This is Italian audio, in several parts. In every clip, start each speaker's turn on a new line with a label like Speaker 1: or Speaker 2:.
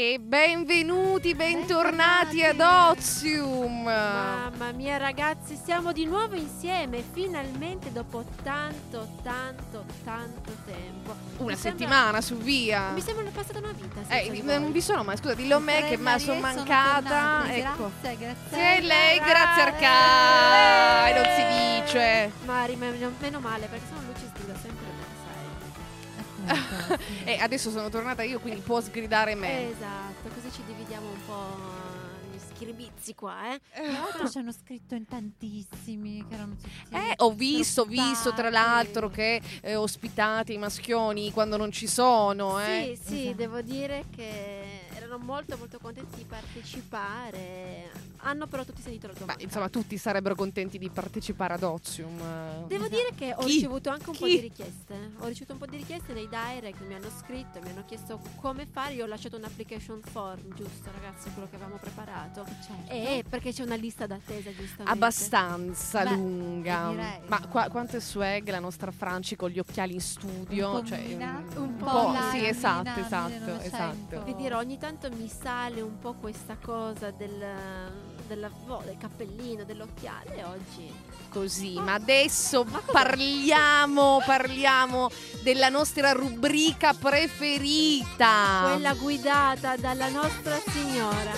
Speaker 1: E benvenuti, bentornati ad Ozium.
Speaker 2: Mamma mia ragazzi, siamo di nuovo insieme, finalmente dopo tanto, tanto, tanto tempo.
Speaker 1: Una
Speaker 2: Mi sembra-
Speaker 1: settimana su via.
Speaker 2: Mi sembra passata una vita.
Speaker 1: Eh, non vi sono mai, scusa, dillo a me che ma sono mancata. Ecco.
Speaker 3: Grazie, grazie.
Speaker 1: Sì, lei, grazie Arcai, non si dice.
Speaker 2: Meno, meno male perché sono
Speaker 1: E adesso sono tornata io, quindi può sgridare me.
Speaker 2: Esatto, così ci dividiamo un po' gli schirbizi qua, eh.
Speaker 3: Tra l'altro ci hanno scritto in tantissimi che erano tutti
Speaker 1: Eh, ho visto, ho visto tra l'altro che eh, ospitate i maschioni quando non ci sono, eh.
Speaker 2: Sì, sì,
Speaker 3: Esatto.
Speaker 2: devo dire che erano molto molto contenti di partecipare. Hanno però tutti sentito la
Speaker 1: Beh,
Speaker 2: domanda.
Speaker 1: insomma, tutti sarebbero contenti di partecipare ad Ozium.
Speaker 2: Devo
Speaker 3: Esatto.
Speaker 2: dire che ho
Speaker 1: Chi?
Speaker 2: ricevuto anche un po'
Speaker 1: Chi?
Speaker 2: di richieste. Ho ricevuto un po' di richieste nei direct, mi hanno scritto, mi hanno chiesto come fare. Io ho lasciato un application form, giusto ragazzi, quello che avevamo preparato.
Speaker 3: Certo.
Speaker 2: E perché c'è una lista d'attesa, giustamente.
Speaker 1: abbastanza
Speaker 3: Beh,
Speaker 1: lunga.
Speaker 3: direi,
Speaker 1: Ma qua- quanto è swag la nostra Franci con gli occhiali in studio?
Speaker 3: Un po'
Speaker 1: cioè, mm,
Speaker 2: un po'
Speaker 3: là,
Speaker 1: sì, esatto, esatto,
Speaker 3: 1900.
Speaker 1: esatto.
Speaker 2: Vi dirò, ogni tanto mi sale un po' questa cosa del, della- boh, del cappellino, dell'occhiale. Oggi
Speaker 1: Così,
Speaker 2: Ma-
Speaker 1: ma adesso
Speaker 2: ma
Speaker 1: parliamo, parliamo della nostra rubrica preferita.
Speaker 2: quella guidata dalla nostra signora.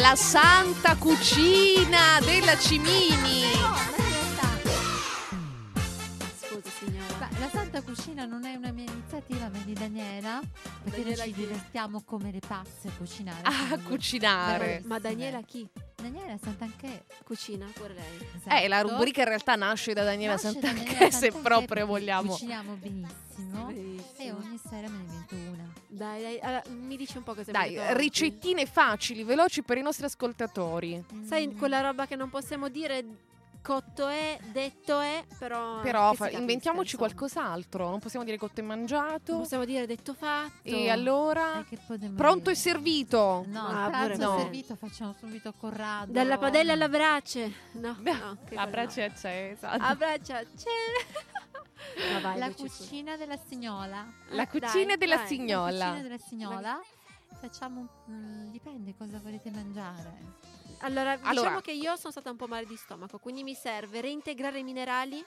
Speaker 1: La Santa Cucina della Cimini.
Speaker 3: No, ma in realtà
Speaker 2: Scusi signora.
Speaker 3: Beh, la Santa Cucina non è una mia iniziativa, ma di Daniela, perché
Speaker 2: Daniela
Speaker 3: noi ci
Speaker 2: chi?
Speaker 3: divertiamo come le pazze a cucinare.
Speaker 1: Ah,
Speaker 3: Quindi-
Speaker 1: cucinare.
Speaker 2: Ma Daniela chi?
Speaker 3: Daniela Sant'Anché.
Speaker 2: Cucina pure lei.
Speaker 1: Eh, la
Speaker 3: esatto.
Speaker 1: rubrica in realtà nasce da Daniela
Speaker 3: Nasce da
Speaker 1: Sant'Anché,
Speaker 3: Daniela
Speaker 1: se
Speaker 3: Sant'Anché
Speaker 1: proprio vogliamo.
Speaker 3: Cuciniamo benissimo. E
Speaker 2: Benissimo.
Speaker 3: ogni sera me ne invento una.
Speaker 2: Dai, dai, allora, mi dici un po' cosa
Speaker 1: Dai, ricettine facili, veloci per i nostri ascoltatori.
Speaker 2: Sai,
Speaker 3: Mm.
Speaker 2: quella roba che non possiamo dire cotto è, detto è, però...
Speaker 1: Però fa-
Speaker 2: capisca,
Speaker 1: inventiamoci
Speaker 2: insomma.
Speaker 1: qualcos'altro. Non possiamo dire cotto e
Speaker 2: Non
Speaker 1: mangiato.
Speaker 2: possiamo dire detto fatto.
Speaker 1: E allora?
Speaker 3: Eh,
Speaker 1: Pronto e
Speaker 3: dire?
Speaker 1: servito.
Speaker 3: No,
Speaker 2: Ah,
Speaker 3: il pranzo
Speaker 2: no.
Speaker 3: servito, facciamo subito Corrado.
Speaker 2: Dalla padella alla brace. No, no,
Speaker 1: La
Speaker 2: bello.
Speaker 1: brace accesa.
Speaker 2: A braccia c'è. Ma vai,
Speaker 3: La
Speaker 2: su.
Speaker 3: cucina della signola.
Speaker 1: La
Speaker 2: Ah,
Speaker 1: cucina
Speaker 2: dai,
Speaker 1: della
Speaker 2: dai.
Speaker 3: La
Speaker 1: signola.
Speaker 3: cucina della signola. Facciamo, mm, dipende cosa volete mangiare.
Speaker 2: Allora, diciamo
Speaker 1: Allora.
Speaker 2: che io sono stata un po' male di stomaco, quindi mi serve reintegrare i minerali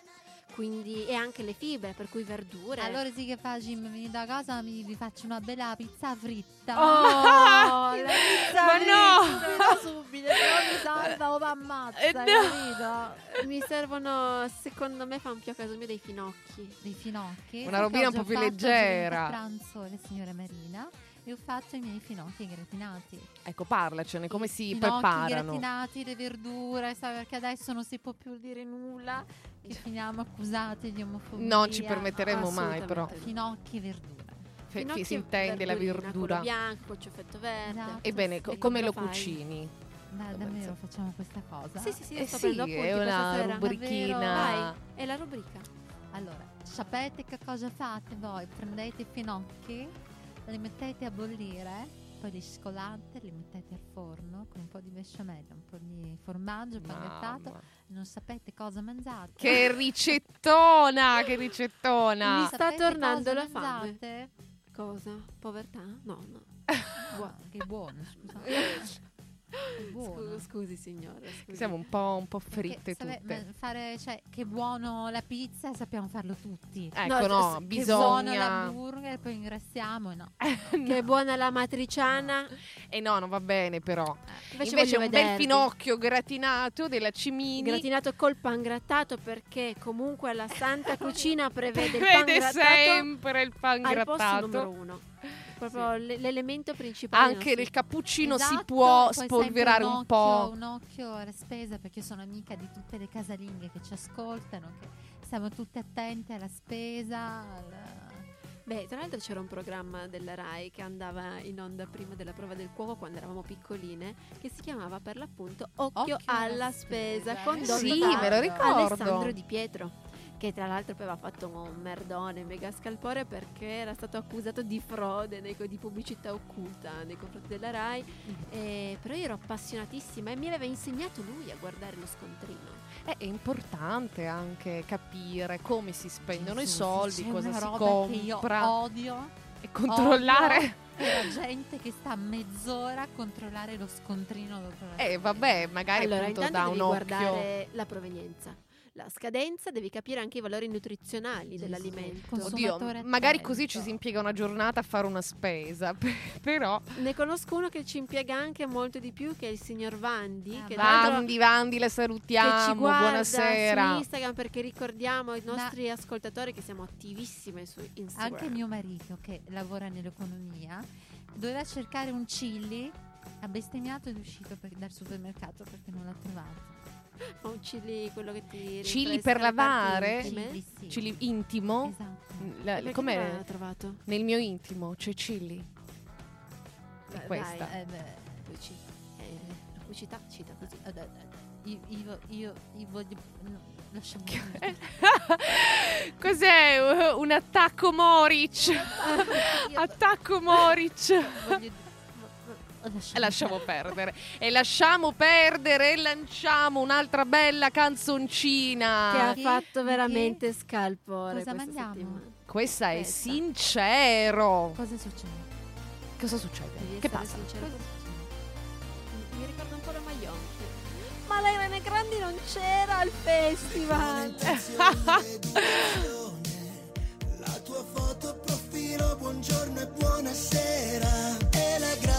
Speaker 2: quindi, e anche le fibre, per cui verdure.
Speaker 3: Allora sì che faccio, venite a casa mi vi faccio una bella pizza fritta.
Speaker 2: Oh, la pizza
Speaker 1: Ma no!
Speaker 2: fritta, subito, però mi salva o mi ammazza,
Speaker 1: Eh, no!
Speaker 2: capito? Mi servono, secondo me fa un più a caso mio dei finocchi.
Speaker 3: dei finocchi.
Speaker 1: Una robina un po' più leggera.
Speaker 3: A pranzo la signora Marina e ho fatto i miei finocchi gratinati.
Speaker 1: Ecco, parlacene, come si
Speaker 3: finocchi
Speaker 1: preparano?
Speaker 3: gratinati, le verdure, sai perché adesso non si può più dire nulla, che finiamo accusati di omofobia.
Speaker 1: Non ci permetteremo mai, però.
Speaker 3: Finocchi e verdure.
Speaker 1: Fe-
Speaker 2: Finocchi
Speaker 1: si intende la verdura.
Speaker 2: bianco, ciuffetto verde.
Speaker 3: Esatto.
Speaker 1: Ebbene, co- come lo
Speaker 2: fai?
Speaker 1: cucini?
Speaker 3: Ma davvero facciamo questa cosa?
Speaker 2: Sì, sì, sì,
Speaker 1: Eh
Speaker 2: sto
Speaker 1: sì, è una rubrichina.
Speaker 2: Vai, è la rubrica.
Speaker 3: Allora, sapete che cosa fate voi? Prendete i finocchi, li mettete a bollire, poi li scolate, li mettete al forno con un po' di besciamella, un po' di formaggio, pan grattato.
Speaker 1: Mamma.
Speaker 3: Non sapete cosa mangiate.
Speaker 1: Che ricettona, che ricettona.
Speaker 2: Mi sta tornando la fame.
Speaker 3: mangiate?
Speaker 2: Cosa? Povertà? No, no.
Speaker 3: Buono, che buono, scusate.
Speaker 2: Scusi, scusi signora. Scusi.
Speaker 1: Siamo un po', un po'
Speaker 3: Perché
Speaker 1: fritte
Speaker 3: sape-
Speaker 1: tutte.
Speaker 3: ma fare, cioè, che buono la pizza, sappiamo farlo tutti.
Speaker 1: Ecco,
Speaker 2: No,
Speaker 1: no,
Speaker 2: s- che
Speaker 3: Che buono
Speaker 1: bisogna...
Speaker 3: l'hamburger, poi ingrassiamo e no.
Speaker 2: Che buona la matriciana.
Speaker 1: E no, non va bene però.
Speaker 2: Invece,
Speaker 1: Invece
Speaker 2: voglio
Speaker 1: un bel
Speaker 2: vedervi.
Speaker 1: finocchio gratinato della cimini.
Speaker 2: Gratinato col pan grattato perché comunque la Santa Cucina prevede il pan
Speaker 1: sempre il pan
Speaker 2: al posto numero
Speaker 1: grattato.
Speaker 2: uno. Proprio l- l'elemento principale.
Speaker 1: Anche nel cappuccino si
Speaker 3: Esatto,
Speaker 1: può
Speaker 3: e poi
Speaker 1: spolverare
Speaker 3: sempre
Speaker 1: un po'.
Speaker 3: Un occhio alla spesa perché io sono amica di tutte le casalinghe che ci ascoltano, che siamo tutte attente alla spesa. al-
Speaker 2: Beh, tra l'altro c'era un programma della RAI che andava in onda prima della prova del cuoco quando eravamo piccoline, che si chiamava per l'appunto Occhio,
Speaker 3: Occhio
Speaker 2: alla
Speaker 3: alla
Speaker 2: spesa,
Speaker 3: spesa.
Speaker 2: condotto
Speaker 1: Sì,
Speaker 2: da
Speaker 1: me lo ricordo.
Speaker 2: Alessandro Di Pietro. Che tra l'altro poi aveva fatto un merdone mega scalpore perché era stato accusato di frode, di pubblicità occulta nei confronti della RAI. Eh, però io ero appassionatissima e mi aveva insegnato lui a guardare lo scontrino.
Speaker 1: Eh, È importante anche capire come si spendono i
Speaker 3: Gesù,
Speaker 1: soldi,
Speaker 3: c'è
Speaker 1: cosa
Speaker 3: una
Speaker 1: si
Speaker 3: roba che io
Speaker 1: compra
Speaker 3: odio
Speaker 1: e controllare.
Speaker 3: odio la gente che sta mezz'ora a controllare lo scontrino dopo la
Speaker 1: Eh, vabbè, magari
Speaker 2: allora,
Speaker 1: appunto da
Speaker 2: devi
Speaker 1: un occhio.
Speaker 2: guardare la provenienza. La scadenza, devi capire anche i valori nutrizionali
Speaker 3: Gesù,
Speaker 2: dell'alimento.
Speaker 3: il
Speaker 1: Oddio, magari così
Speaker 3: attento.
Speaker 1: ci si impiega una giornata a fare una spesa, però
Speaker 2: Ne conosco uno che ci impiega anche molto di più, che è il signor Vandi.
Speaker 3: Ah,
Speaker 2: che
Speaker 1: Vandi, Vandi, le
Speaker 2: che ci
Speaker 1: salutiamo, buonasera.
Speaker 2: su Instagram perché ricordiamo ai nostri ascoltatori che siamo attivissime su Instagram.
Speaker 3: Anche mio marito che lavora nell'economia doveva cercare un chili ha bestemmiato ed è uscito per- dal supermercato perché non l'ha trovato.
Speaker 2: Ma un chili, quello che ti
Speaker 1: Chili per lavare?
Speaker 3: Chili, sì.
Speaker 1: Chili intimo?
Speaker 3: Esatto.
Speaker 1: La-
Speaker 2: Perché
Speaker 1: com'è?
Speaker 2: l'ha trovato?
Speaker 1: Nel mio intimo c'è chili.
Speaker 2: Dai,
Speaker 1: questa.
Speaker 2: dai,
Speaker 3: Eh, beh,
Speaker 2: Luci. Eh, pubblicità, cita così.
Speaker 3: eh, eh, eh, io, io, io, io voglio no, lasciamo
Speaker 1: Cos'è? Un attacco Moric. Attacco Moric.
Speaker 3: voglio-
Speaker 1: E lasciamo perdere. E lasciamo perdere e lanciamo un'altra bella canzoncina.
Speaker 2: Che ha fatto
Speaker 3: che-
Speaker 2: veramente scalpore
Speaker 3: Cosa
Speaker 2: questa
Speaker 3: mandiamo?
Speaker 2: settimana.
Speaker 1: Questa è
Speaker 2: Questa.
Speaker 1: sincero.
Speaker 3: Cosa succede?
Speaker 1: Cosa succede?
Speaker 2: Devi
Speaker 1: Che passa?
Speaker 2: sincero. Mi ricorda un po' la Maionchi. Ma lei Rene Grandi non c'era al festival.
Speaker 4: La tua foto profilo, buongiorno e buonasera. E la gratitudine,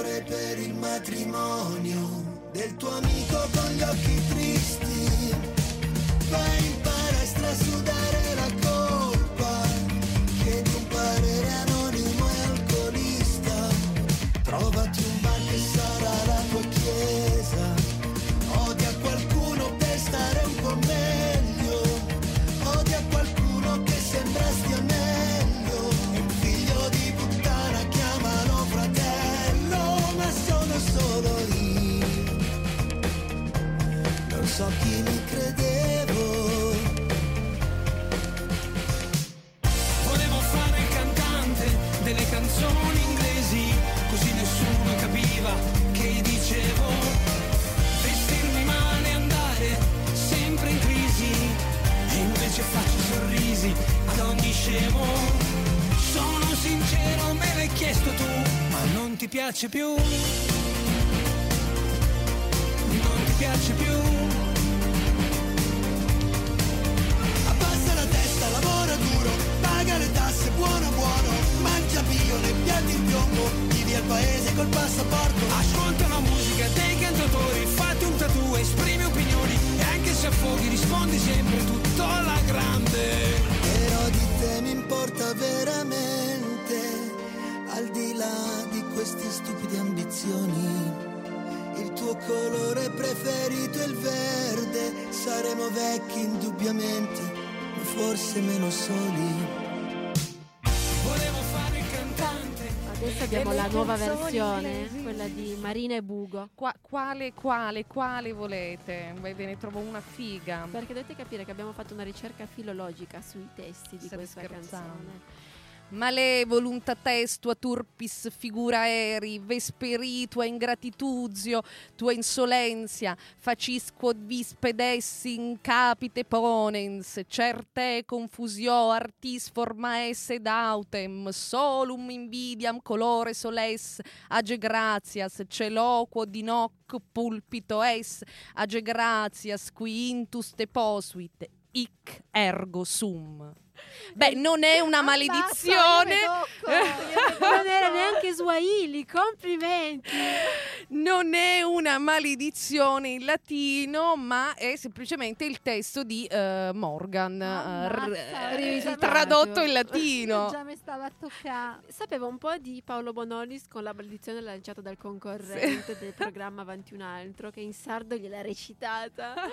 Speaker 4: Migliore per il matrimonio del tuo amico con gli occhi tristi. Vai in palestra a sudare scemo. Sono sincero, me l'hai chiesto tu, ma non ti piace più. Non ti piace più. Abbassa la testa, lavora duro, paga le tasse, buono buono, mangia bio nei piatti in piombo, vivi al paese col passaporto. Ascolta la musica dei cantautori, fatti un tattoo, esprimi opinioni e anche se affoghi rispondi sempre stupide ambizioni. Il tuo colore preferito è il verde, saremo vecchi indubbiamente, ma forse meno soli. Volevo fare il cantante
Speaker 2: Adesso abbiamo la nuova versione, quella di Marina e Bugo.
Speaker 1: Qua- quale, quale, quale volete? Beh, ve ne trovo una figa.
Speaker 2: Perché dovete capire che abbiamo fatto una ricerca filologica sui testi di
Speaker 1: State
Speaker 2: questa
Speaker 1: scherzando.
Speaker 2: canzone.
Speaker 1: Male volunta testua turpis figura eri, vesperitua ingratitudio, tua insolenzia, facisquod vis pedessi in capite ponens, certe confusio artis forma esse dautem, solum invidiam colore soles, age gratias, celoquo dinoc pulpito es, age gratias qui intus te posuit, hic ergo sum. Beh, non è una maledizione.
Speaker 2: Non era neanche Swahili, complimenti!
Speaker 1: Non è una maledizione in latino, ma è semplicemente il testo di eh, Morgan, eh,
Speaker 3: Ammazza,
Speaker 1: r-
Speaker 3: eh,
Speaker 1: tradotto in
Speaker 3: Io
Speaker 1: latino.
Speaker 3: già mi stava a toccare.
Speaker 2: Sapevo un po' di Paolo Bonolis con la maledizione lanciata dal concorrente del programma Avanti un altro, che in sardo gliel'ha recitata.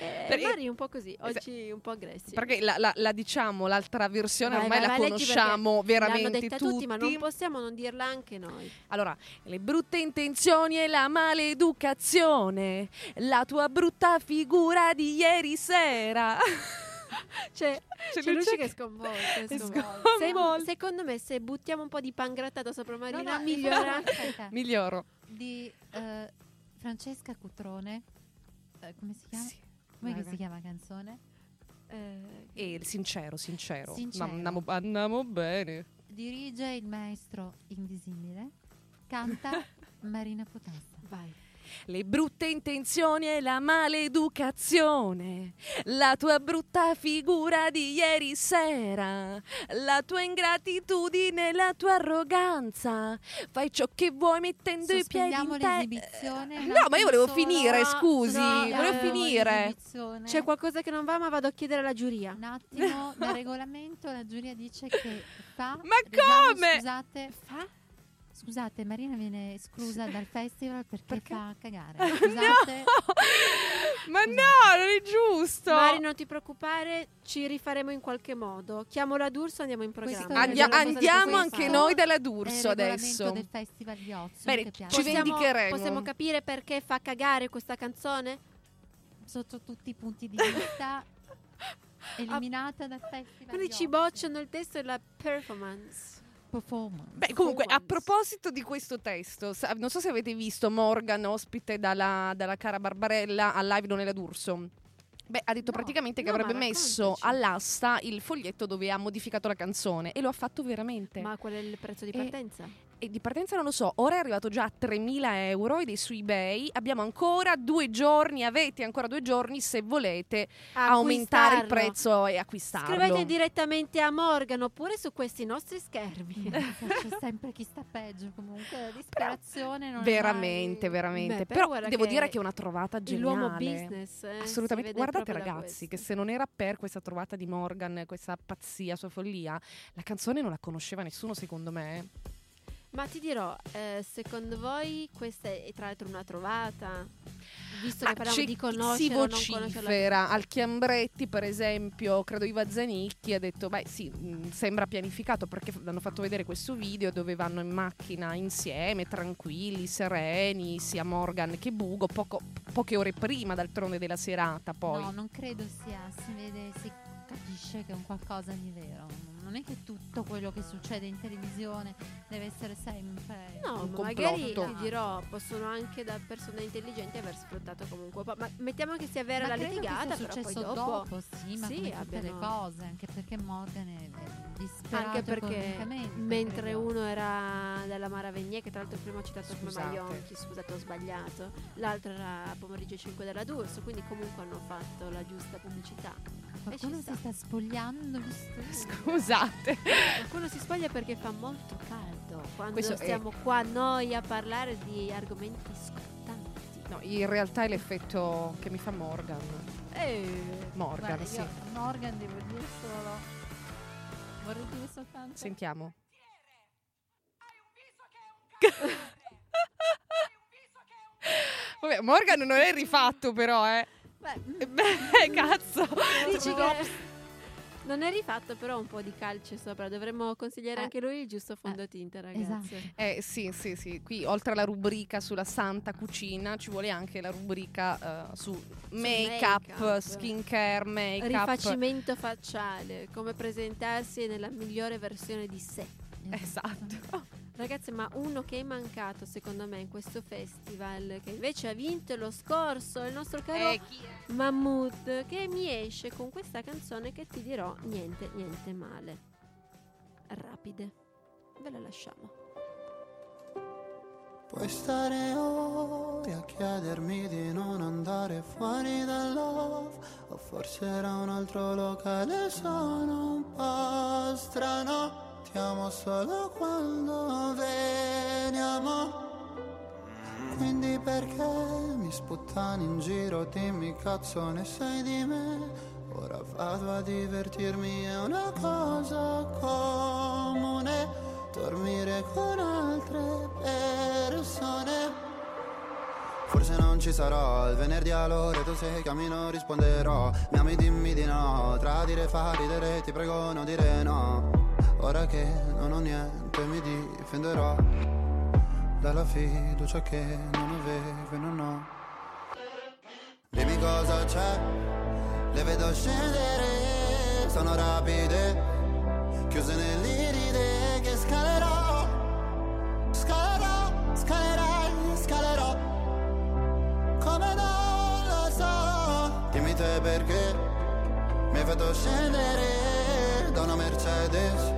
Speaker 2: Eh,
Speaker 1: Perché-
Speaker 2: Mari un po' così, oggi un po' aggressi.
Speaker 1: Perché la, la- la diciamo, l'altra versione
Speaker 2: Vai,
Speaker 1: ormai
Speaker 2: vai,
Speaker 1: la
Speaker 2: vai,
Speaker 1: conosciamo veramente
Speaker 2: detta
Speaker 1: tutti.
Speaker 2: tutti, ma non possiamo non dirla anche noi.
Speaker 1: Allora, le brutte intenzioni e la maleducazione, la tua brutta figura di ieri sera.
Speaker 2: C'è,
Speaker 1: C'è
Speaker 2: c'è
Speaker 1: Lucia
Speaker 2: Luce
Speaker 1: che-
Speaker 2: sconvolta. è
Speaker 1: è
Speaker 2: sconvolta. Se- secondo me, se buttiamo un po' di pangrattato sopra Marina,
Speaker 3: No, no,
Speaker 2: migliora.
Speaker 3: aspetta.
Speaker 1: Miglioro.
Speaker 3: di eh, Francesca Cutrone. Eh, come si chiama?
Speaker 1: Sì.
Speaker 3: Come si chiama canzone?
Speaker 2: Eh,
Speaker 1: E il sincero, sincero.
Speaker 3: Sincero.
Speaker 1: Ma Andiamo, andiamo bene.
Speaker 3: Dirige il maestro invisibile. Canta Marina Potassa.
Speaker 2: vai.
Speaker 1: Le brutte intenzioni e la maleducazione, la tua brutta figura di ieri sera, la tua ingratitudine e la tua arroganza. Fai ciò che vuoi mettendo i piedi in te.
Speaker 3: l'esibizione. un
Speaker 1: No, ma io volevo
Speaker 3: solo.
Speaker 1: finire, scusi,
Speaker 2: no,
Speaker 1: volevo
Speaker 2: eh,
Speaker 1: finire.
Speaker 2: C'è qualcosa che non va, ma vado a chiedere alla giuria.
Speaker 3: Un attimo, dal regolamento la giuria dice che fa...
Speaker 1: Ma
Speaker 3: leggiamo,
Speaker 1: come?
Speaker 3: Scusate,
Speaker 2: Fa?
Speaker 3: Scusate, Marina viene esclusa dal festival perché,
Speaker 1: Perché?
Speaker 3: fa cagare.
Speaker 1: No!
Speaker 3: Scusate.
Speaker 1: Ma no, non è giusto.
Speaker 2: Mari, non ti preoccupare, ci rifaremo in qualche modo. Chiamo la D'Urso, andiamo in programma.
Speaker 1: Andia- andiamo anche
Speaker 3: festival.
Speaker 1: noi dalla
Speaker 3: È
Speaker 1: D'Urso adesso.
Speaker 3: del festival di Ozio
Speaker 1: Bene, ci
Speaker 2: Possiamo,
Speaker 1: vendicheremo.
Speaker 2: possiamo capire perché fa cagare questa canzone?
Speaker 3: sotto tutti i punti di vista eliminata dal festival
Speaker 2: Quindi
Speaker 3: di
Speaker 2: ci bocciano il testo e la performance.
Speaker 3: Performance
Speaker 1: Beh, comunque, a proposito di questo testo, sa- non so se avete visto Morgan, ospite dalla, dalla cara Barbarella al live Donella D'Urso. Beh, ha detto
Speaker 3: No.
Speaker 1: praticamente che
Speaker 2: No,
Speaker 1: avrebbe messo all'asta il foglietto dove ha modificato la canzone e lo ha fatto veramente.
Speaker 2: Ma qual è il prezzo di partenza?
Speaker 1: E di partenza non lo so, ora è arrivato già a 3.000 euro ed è su eBay. Abbiamo ancora due giorni, avete ancora due giorni se volete aumentare il prezzo e acquistarlo.
Speaker 2: Scrivete direttamente a Morgan oppure su questi nostri schermi.
Speaker 3: c'è sempre chi sta peggio comunque la disperazione non è
Speaker 1: Veramente,
Speaker 3: mai-
Speaker 1: veramente.
Speaker 2: Beh,
Speaker 1: però
Speaker 2: però
Speaker 1: devo
Speaker 2: che
Speaker 1: dire che è una trovata geniale.
Speaker 2: L'uomo business. eh,
Speaker 1: Assolutamente. Guardate ragazzi che se non era per questa trovata di Morgan, questa pazzia, sua follia, la canzone non la conosceva nessuno secondo me.
Speaker 2: Ma ti dirò, eh, secondo voi questa è tra l'altro una trovata? Visto
Speaker 1: Ma
Speaker 2: che parliamo
Speaker 1: c'è
Speaker 2: di conoscere
Speaker 1: si vocifera al Chiambretti per esempio credo Iva Zanicchi ha detto beh sì mh, sembra pianificato perché f- hanno fatto vedere questo video dove vanno in macchina insieme tranquilli sereni sia Morgan che Bugo poco- poche ore prima d'altronde della serata poi
Speaker 3: no non credo sia si vede si capisce che è un qualcosa di vero non è che tutto quello che succede in televisione deve essere sempre
Speaker 2: No,
Speaker 1: un
Speaker 2: ma magari
Speaker 1: complotto.
Speaker 2: ti dirò, possono anche da persone intelligenti aver sfruttato comunque. un po'. Ma mettiamo che sia vera
Speaker 3: Ma
Speaker 2: la
Speaker 3: credo che
Speaker 2: litigata,
Speaker 3: sia
Speaker 2: però poi
Speaker 3: successo
Speaker 2: dopo.
Speaker 3: sì, ma
Speaker 2: Sì,
Speaker 3: come tutte le
Speaker 2: abbiano-
Speaker 3: cose, anche perché Morgan è è
Speaker 2: Anche perché mentre
Speaker 3: credo.
Speaker 2: uno era della Maravigné, che tra l'altro prima ho citato come
Speaker 1: Scusate.
Speaker 2: Maionchi, scusate ho sbagliato, l'altro era pomeriggio 5 della D'Urso, quindi comunque hanno fatto la giusta pubblicità.
Speaker 3: qualcuno si
Speaker 2: sta.
Speaker 3: spogliando
Speaker 1: scusate
Speaker 2: Qualcuno si spoglia perché fa molto caldo quando
Speaker 1: Questo è-
Speaker 2: stiamo qua noi a parlare di argomenti scottanti.
Speaker 1: no in realtà è l'effetto che mi fa Morgan
Speaker 2: Eh,
Speaker 1: Morgan
Speaker 3: Guarda,
Speaker 1: sì
Speaker 3: Morgan devo dire solo vorrei dire soltanto
Speaker 1: sentiamo Vabbè, Morgan non è rifatto però, eh.
Speaker 3: Beh,
Speaker 1: Beh, cazzo.
Speaker 2: dici che Non è rifatto, però un po' di calce sopra. Dovremmo consigliare
Speaker 3: Eh.
Speaker 2: anche lui il giusto fondotinta, ragazzi.
Speaker 3: esatto.
Speaker 1: Eh sì, sì, sì. Qui oltre alla rubrica sulla santa cucina ci vuole anche la rubrica eh, su make-up,
Speaker 2: make-up.
Speaker 1: skincare, make-up.
Speaker 2: Rifacimento facciale, come presentarsi nella migliore versione di sé.
Speaker 1: Esatto.
Speaker 2: Ragazzi, ma uno che è mancato secondo me in questo festival, che invece ha vinto lo scorso, è il nostro caro
Speaker 1: Eh?
Speaker 2: Mahmood, che mi esce con questa canzone che ti dirò niente, niente male. Rapide, ve la lasciamo.
Speaker 5: Puoi stare ore a chiedermi di non andare fuori dal love O forse era un altro locale, sono un po' strano Ti amo solo quando veniamo. Quindi perché mi sputtani in giro, dimmi cazzo ne sai di me? Ora vado a divertirmi, è una cosa comune. Dormire con altre persone. Forse non ci sarò il venerdì all'ora tu sei cammino risponderò. Mi ami dimmi di no Tradire fa ridere ti prego non dire no Ora che non ho niente mi difenderò Dalla fiducia che non avevo e non ho. Dimmi cosa c'è Le vedo scendere Sono rapide Chiuse nell'iride che scalerò. Scalerò, scalerai, scalerò. Come non lo so. Dimmi te perché Mi fatto scendere Da una Mercedes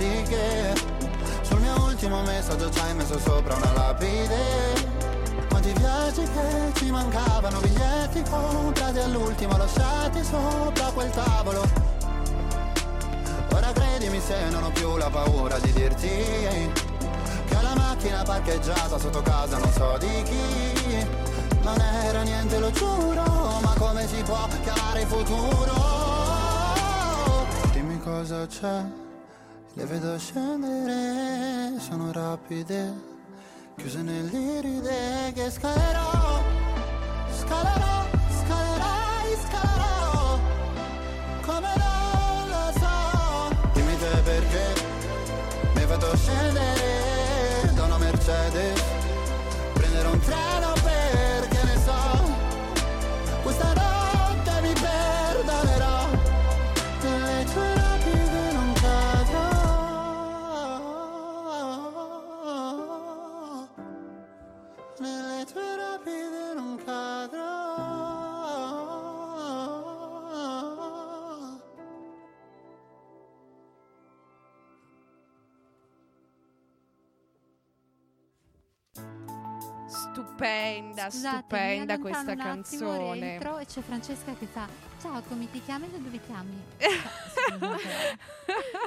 Speaker 5: dici che Sul mio ultimo messaggio ci hai messo sopra una lapide. Quanti viaggi che ci mancavano Biglietti? Comprati all'ultimo lasciati sopra quel tavolo. Ora credimi se non ho più la paura di dirti che la macchina parcheggiata sotto casa non so di chi. Non era niente lo giuro Ma come si può chiamare futuro? Dimmi cosa c'è Le vedo scendere Sono rapide Chiuse nell'iride che scalerò. Scalerò, scalerai, scalerò. Come non lo so. Dimmi te perché mi fatto scendere
Speaker 1: Stupenda,
Speaker 3: Scusate,
Speaker 1: stupenda questa canzone.
Speaker 3: rientro e c'è Francesca che fa Ciao, come ti chiami e da dove chiami?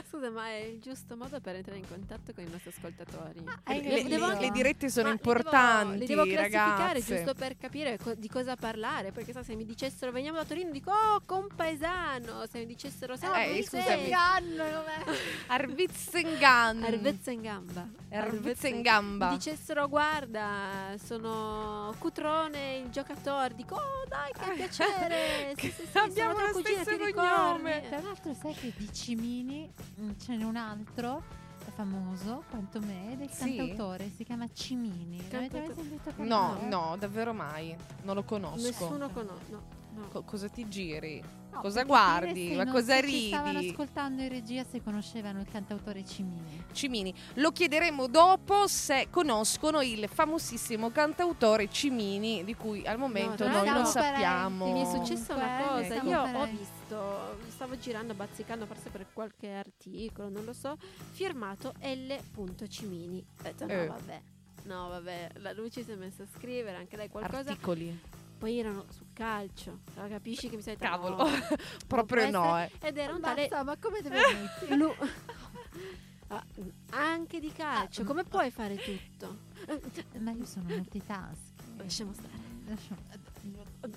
Speaker 2: Scusa, ma è il giusto modo per entrare in contatto con i nostri ascoltatori.
Speaker 3: hai
Speaker 1: le, le- le dirette sono
Speaker 2: Ma li devo-
Speaker 1: importanti,
Speaker 2: Li devo, classificare
Speaker 1: ragazze.
Speaker 2: giusto per capire co- di cosa parlare. Perché sa, se mi dicessero veniamo da Torino, dico oh, compaesano. Se mi dicessero siamo
Speaker 1: Eh, scusami. Arvizzengan.
Speaker 2: Arvezza in gamba.
Speaker 1: Arvezza in gamba.
Speaker 2: Mi dicessero guarda, sono Cutrone, il giocatore. Dico, oh dai, che piacere! Sì, sì, sì,
Speaker 1: Abbiamo lo stesso
Speaker 2: ti
Speaker 1: cognome.
Speaker 2: ricordi?
Speaker 3: Tra l'altro sai che di Cimini ce n'è un altro famoso quanto me del
Speaker 1: Sì?
Speaker 3: cantautore, si chiama Cimini. L'avete mai sentito
Speaker 1: No,
Speaker 3: parlare?
Speaker 1: no, davvero mai. Non lo conosco.
Speaker 2: Nessuno conosce. No, no.
Speaker 1: Co- cosa ti giri?
Speaker 3: No,
Speaker 1: cosa guardi? Ma cosa
Speaker 3: Ci stavano
Speaker 1: ridi?
Speaker 3: ascoltando in regia se conoscevano il cantautore Cimini.
Speaker 1: Cimini. Lo chiederemo dopo se conoscono il famosissimo cantautore Cimini, di cui al momento
Speaker 2: tra
Speaker 1: noi non sappiamo.
Speaker 2: Mi è successa una cosa, io ho visto, stavo girando, bazzicando forse per qualche articolo, non lo so, firmato L. Cimini. Ho detto no
Speaker 1: Eh.
Speaker 2: vabbè, no vabbè, la Luci si è messa a scrivere, anche lei qualcosa,
Speaker 1: Articoli.
Speaker 2: Poi erano sul calcio, allora capisci che mi sei
Speaker 1: Cavolo,
Speaker 2: no,
Speaker 1: proprio no, eh.
Speaker 2: Ed era un tale...
Speaker 3: Basta, ma come deve
Speaker 2: Lu- Ah, anche di calcio, come puoi fare tutto?
Speaker 3: Ma io sono multitask.
Speaker 2: Lasciamo stare.
Speaker 3: Lasciamo,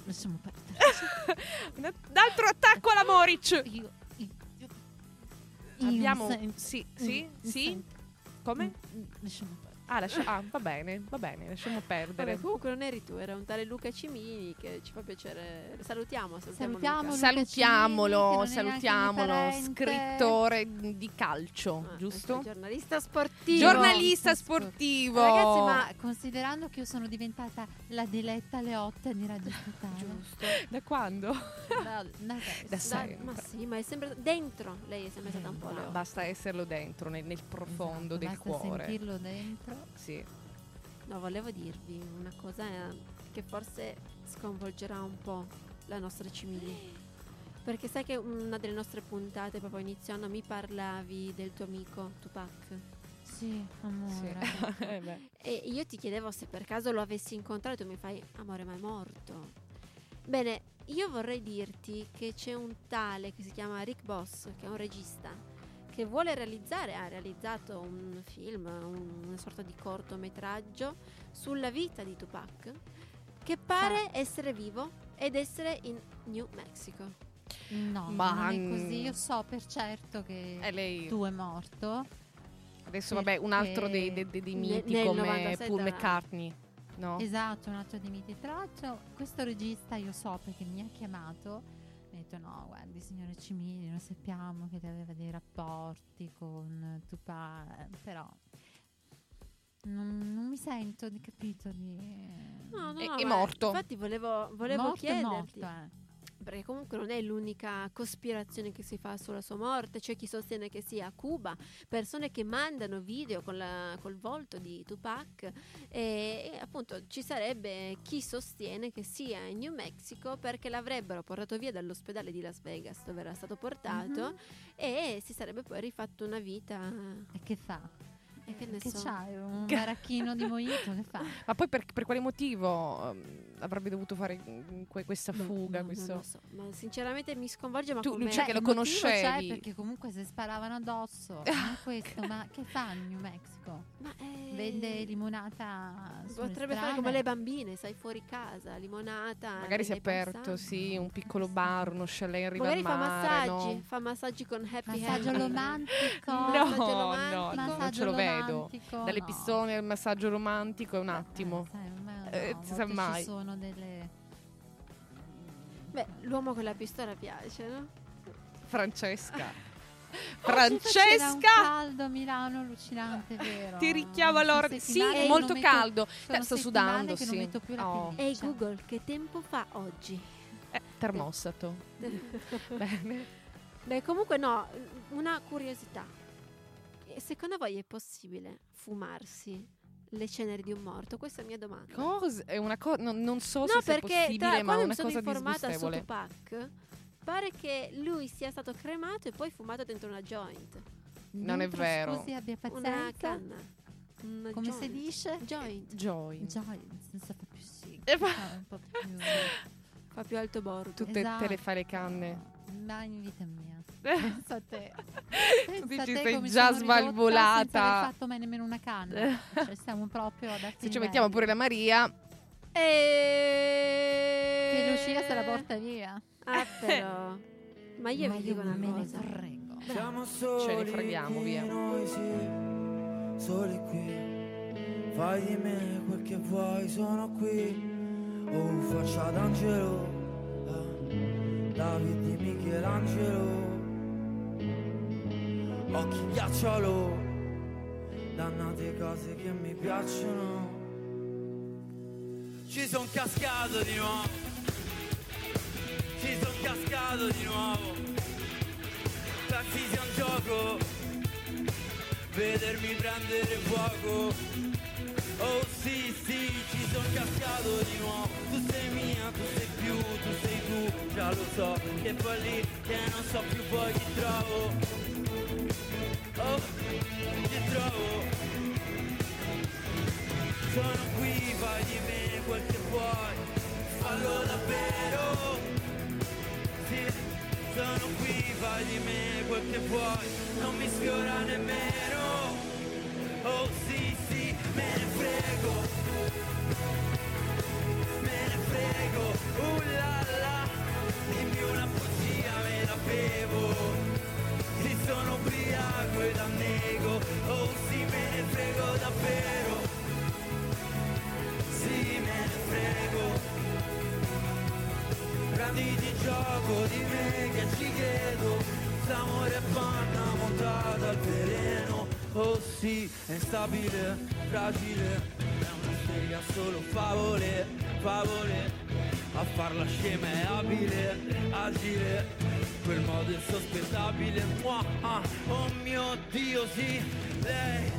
Speaker 3: lasciamo perdere.
Speaker 1: Un altro attacco alla Moric.
Speaker 3: Io, io, io,
Speaker 1: Abbiamo sì, sì, sì. Come?
Speaker 3: Mm, Lasciamo perdere.
Speaker 1: Ah, lascia- ah, va bene, va bene, lasciamo perdere.
Speaker 2: Vabbè, comunque non eri tu, era un tale Luca Cimini che ci fa piacere. Salutiamo, salutiamo,
Speaker 3: Salutiamo
Speaker 2: Luca.
Speaker 1: Salutiamolo,
Speaker 3: Cimini, che non è neanche
Speaker 1: salutiamolo, scrittore di calcio,
Speaker 2: Ah,
Speaker 1: giusto?
Speaker 2: giornalista sportivo.
Speaker 1: Giornalista
Speaker 3: Sport-
Speaker 1: sportivo.
Speaker 3: Ragazzi, ma considerando che io sono diventata la diletta Leotta di Radio Statale,
Speaker 2: Giusto.
Speaker 1: da quando?
Speaker 3: da, da adesso.
Speaker 1: Sempre.
Speaker 2: ma sì, ma è sempre dentro. Lei è sempre stata un po'
Speaker 3: Dentro.
Speaker 2: Leo.
Speaker 1: Basta esserlo dentro, nel, nel profondo
Speaker 3: Esatto,
Speaker 1: del
Speaker 3: basta
Speaker 1: cuore.
Speaker 3: sentirlo dentro.
Speaker 1: Sì.
Speaker 2: No, volevo dirvi una cosa eh, che forse sconvolgerà un po' la nostra Cimini. Perché sai che una delle nostre puntate, proprio iniziando, mi parlavi del tuo amico Tupac.
Speaker 3: Sì, amore.
Speaker 1: sì. Eh.
Speaker 2: E io ti chiedevo se per caso lo avessi incontrato e tu mi fai, amore, ma è morto. Bene, io vorrei dirti che c'è un tale che si chiama Rick Boss, che è un regista, che vuole realizzare, ha realizzato un film, un- una sorta di cortometraggio sulla vita di Tupac, che pare essere vivo ed essere in New Mexico.
Speaker 3: No,
Speaker 1: Ma-
Speaker 3: non è così. Io so per certo che
Speaker 1: lei
Speaker 3: tu è morto.
Speaker 1: adesso vabbè, un altro dei, dei- dei- dei
Speaker 2: Ne-
Speaker 1: miti
Speaker 2: nel
Speaker 1: come
Speaker 2: 97
Speaker 1: Paul McCartney. No?
Speaker 3: Esatto, un altro di miti. Tra l'altro, questo regista io so perché mi ha chiamato. Detto: No, guardi, signore Cimini, noi sappiamo che aveva dei rapporti con Tupac, però non, non mi sento di capito di.
Speaker 2: No, no,
Speaker 1: È-
Speaker 2: no,
Speaker 1: è morto.
Speaker 2: Infatti volevo, volevo
Speaker 3: morto, è
Speaker 2: chiederti.
Speaker 3: morto, eh.
Speaker 2: Perché comunque non è l'unica cospirazione che si fa sulla sua morte, c'è chi sostiene che sia a Cuba, persone che mandano video con la- col volto di Tupac e, e appunto ci sarebbe chi sostiene che sia in New Mexico perché l'avrebbero portato via dall'ospedale di Las Vegas dove era stato portato
Speaker 3: Mhm.
Speaker 2: e si sarebbe poi rifatto una vita...
Speaker 3: E che fa?
Speaker 2: E che ne
Speaker 3: Che
Speaker 2: so.
Speaker 3: c'hai? Un baracchino di mojito? Che fa?
Speaker 1: Ma poi per, per quale motivo ehm, avrebbe dovuto fare mm, que- questa
Speaker 2: Boh,
Speaker 1: fuga?
Speaker 2: no,
Speaker 1: questo-
Speaker 2: non lo so, ma sinceramente mi sconvolge ma
Speaker 1: Tu,
Speaker 2: come...
Speaker 1: Lucia, che lo
Speaker 3: il motivo c'è
Speaker 1: conoscevi.
Speaker 3: perché comunque se sparavano addosso, non è questo, ma che fa in New Mexico?
Speaker 2: Ma, eh,
Speaker 3: Vende limonata sulle
Speaker 2: Potrebbe fare come le bambine, sai, fuori casa, limonata.
Speaker 1: Magari si è aperto, sì, un piccolo bar, uno chalet in riva
Speaker 2: Magari
Speaker 1: al
Speaker 2: fa
Speaker 1: mare,
Speaker 2: massaggi,
Speaker 1: no?
Speaker 2: fa massaggi con happy
Speaker 3: Massaggio
Speaker 2: ending.
Speaker 3: romantico.
Speaker 1: No,
Speaker 2: Massaggio
Speaker 1: no,
Speaker 2: romantico.
Speaker 1: no, non
Speaker 3: Massaggio
Speaker 1: ce lo vedo.
Speaker 3: Romantico,
Speaker 1: Dalle
Speaker 3: no.
Speaker 1: pistole al massaggio romantico è un attimo.
Speaker 3: Eh, sai, ma
Speaker 1: Eh,
Speaker 3: no,
Speaker 1: sa
Speaker 3: volte
Speaker 1: mai.
Speaker 3: Ci sono delle...
Speaker 2: Beh, l'uomo con la pistola piace, no?
Speaker 1: Francesca. Francesca!
Speaker 3: caldo Milano allucinante, vero?
Speaker 1: Ti richiamo allora. Sì, molto
Speaker 3: metto-
Speaker 1: caldo. Eh, sto
Speaker 3: settimane
Speaker 1: sudando,
Speaker 3: che
Speaker 1: sì.
Speaker 3: non metto più la
Speaker 1: Oh.
Speaker 2: Ehi Google, che tempo fa oggi?
Speaker 1: Eh, termostato. Bene.
Speaker 2: Beh, comunque no, una curiosità. Secondo voi è possibile fumarsi le ceneri di un morto? Questa è la mia domanda.
Speaker 1: Cosa? È una cosa. Non, non so
Speaker 2: No,
Speaker 1: se sia
Speaker 2: perché
Speaker 1: possibile,
Speaker 2: tra-
Speaker 1: ma è una
Speaker 2: sono
Speaker 1: cosa
Speaker 2: informata su
Speaker 1: disgustevole.
Speaker 2: Tupac, pare che lui sia stato cremato e poi fumato dentro una joint.
Speaker 1: Non è
Speaker 3: Dentro,
Speaker 1: vero.
Speaker 3: Scusi, abbia
Speaker 2: Una
Speaker 3: pazienza.
Speaker 2: canna. Una
Speaker 3: Come si
Speaker 2: joint.
Speaker 3: dice?
Speaker 2: Joint.
Speaker 1: Joy.
Speaker 3: Joy, senza fa più sì.
Speaker 1: Ma-
Speaker 3: Fa un po' più...
Speaker 2: Fa più alto bordo.
Speaker 1: Tu te, te le
Speaker 3: Esatto.
Speaker 1: fai le canne.
Speaker 3: Ma in vita mia. Pensa a te.
Speaker 1: Tu
Speaker 3: Pensa a
Speaker 1: ci
Speaker 3: te
Speaker 1: sei già svalvolata.
Speaker 3: Senza aver fatto mai nemmeno una canna. cioè, stiamo proprio ad alti
Speaker 1: Se ci mettiamo pure la Maria.
Speaker 2: E...
Speaker 3: Che Lucia se la porta via.
Speaker 2: Ah, però. Ma io
Speaker 3: Ma
Speaker 2: vi dico una
Speaker 3: me ne
Speaker 2: cosa.
Speaker 3: frego.
Speaker 5: Siamo soli
Speaker 1: Ce ne freghiamo, via.
Speaker 5: Noi sì, soli qui
Speaker 6: Fai di me quel che vuoi, sono qui. Oh, faccia d'angelo. eh, David di Michelangelo. Occhi ghiacciolo. Dannate cose che mi piacciono. Ci son cascato di nuovo. Ci son cascato di nuovo. Pensi sia un gioco. Vedermi prendere fuoco. Oh sì, sì, ci son cascato di nuovo. Tu sei mia, tu sei più, tu sei tu. Già lo so, che poi lì che non so più poi ti trovo. Oh, ti trovo. Sono qui, fai di me quel che vuoi, fallo davvero. Sì, sono qui, fai di me quel che vuoi, non mi sfiora nemmeno. Oh sì, sì, me ne frego. Me ne frego, uh la la, dimmi una bugia, me la bevo. Sì, sono ubriaco ed annego, oh sì, me ne frego davvero. Sì, me ne frego. Prenditi gioco di Oh sì, è instabile, fragile. È una stella solo favole, favole. A farla scema è abile, agile. Quel modo insospettabile. Mua, ah, oh mio Dio, sì, lei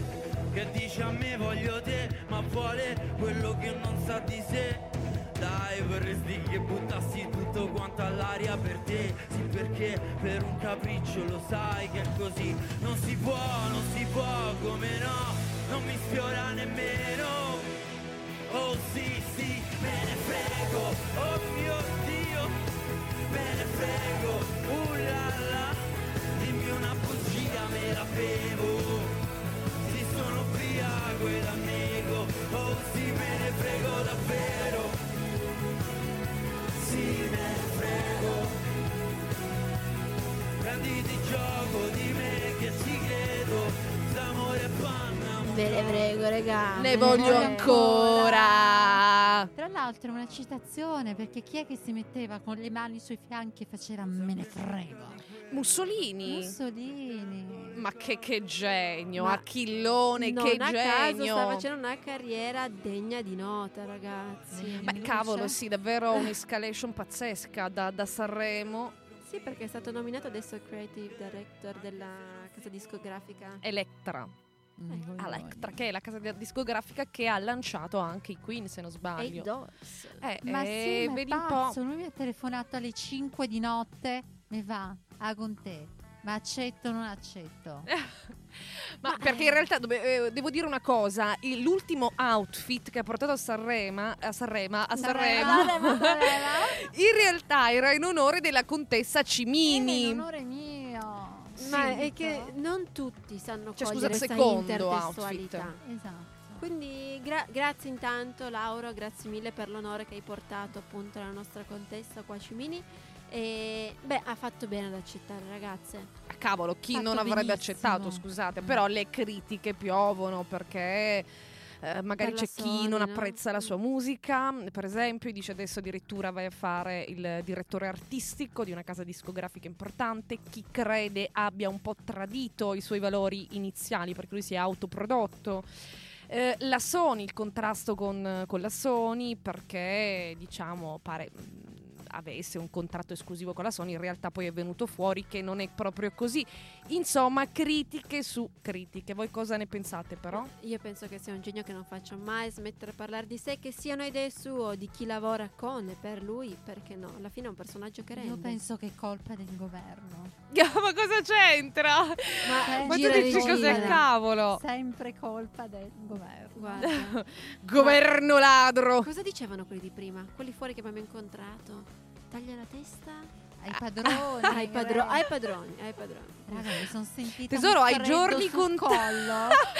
Speaker 6: che dice a me voglio te, ma vuole quello che non sa di sé. Dai, vorresti che buttassi tutto quanto all'aria per te. Sì, perché per un capriccio lo sai che è così. Non si può, non si può, come no, non mi sfiora nemmeno. Oh sì, sì, me ne frego, oh mio Dio, me ne frego, uh
Speaker 2: regà.
Speaker 1: Ne voglio ancora.
Speaker 3: Tra l'altro è una citazione perché chi è che si metteva con le mani sui fianchi e faceva me ne frego?
Speaker 1: Mussolini.
Speaker 3: Mussolini.
Speaker 1: Ma che, che genio,
Speaker 2: Ma
Speaker 1: Achillone,
Speaker 2: non
Speaker 1: che
Speaker 2: a caso
Speaker 1: genio.
Speaker 2: sta facendo una carriera degna di nota, ragazzi.
Speaker 1: Beh,
Speaker 3: luce.
Speaker 1: cavolo, sì, davvero un'escalation pazzesca da, da Sanremo.
Speaker 2: Sì, perché è stato nominato adesso Creative Director della casa discografica.
Speaker 1: Electra,
Speaker 3: Mm,
Speaker 1: Electra, che è la casa di- discografica che ha lanciato anche i Queen, se non
Speaker 2: E
Speaker 1: sbaglio.
Speaker 2: i Doors.
Speaker 1: Eh,
Speaker 3: Ma
Speaker 1: eh,
Speaker 3: sì, ma
Speaker 1: vedi un po'.
Speaker 3: pazzo, lui mi ha telefonato alle 5 di notte, mi va, a con te, ma accetto o non accetto?
Speaker 1: Ma,
Speaker 2: Ma,
Speaker 1: perché
Speaker 2: eh.
Speaker 1: in realtà dove- eh, devo dire una cosa, il- l'ultimo outfit che ha portato a Sanremo, a Sanremo, a Sanremo,
Speaker 3: Sanremo, Sanremo.
Speaker 1: in realtà era in onore della contessa
Speaker 3: Eh,
Speaker 1: Cimini.
Speaker 3: in onore mio.
Speaker 2: Ma è che non tutti sanno
Speaker 1: Cioè, scusa,
Speaker 2: cogliere questa
Speaker 1: secondo
Speaker 2: intertestualità.
Speaker 3: Esatto.
Speaker 2: Quindi gra- grazie intanto Lauro, grazie mille per l'onore che hai portato appunto alla nostra contessa qua a Cimini. E beh, ha fatto bene ad accettare, ragazze.
Speaker 1: Ah, Cavolo, chi
Speaker 3: Fatto
Speaker 1: non avrebbe
Speaker 3: benissimo.
Speaker 1: accettato, scusate, però le critiche piovono perché eh, magari c'è
Speaker 2: la
Speaker 1: chi
Speaker 2: Sony,
Speaker 1: non
Speaker 2: no?
Speaker 1: apprezza la sua musica, per esempio, dice adesso addirittura vai a fare il direttore artistico di una casa discografica importante, chi crede abbia un po' tradito i suoi valori iniziali perché lui si è autoprodotto. Eh, la Sony, il contrasto con, con la Sony perché diciamo pare avesse un contratto esclusivo con la Sony, in realtà poi è venuto fuori che non è proprio così. Insomma, critiche su critiche. Voi cosa ne pensate però?
Speaker 2: Io penso che sia un genio che non faccia mai smettere di parlare di sé, che siano idee sue, di chi lavora con e per lui, perché no? Alla fine è un personaggio che rende.
Speaker 3: Io penso che è colpa del governo.
Speaker 1: Ma cosa c'entra?
Speaker 2: Ma
Speaker 3: Eh,
Speaker 1: Ma tu dici cos'è cavolo?
Speaker 3: Sempre colpa del governo.
Speaker 2: Guarda.
Speaker 1: Governo ladro.
Speaker 2: Cosa dicevano quelli di prima? Quelli fuori che abbiamo incontrato? Taglia la testa?
Speaker 3: ai padroni.
Speaker 2: Ai, padro- ai padroni, ai padroni.
Speaker 3: Raga, mi sono sentita
Speaker 1: Tesoro, hai giorni contati.
Speaker 3: collo.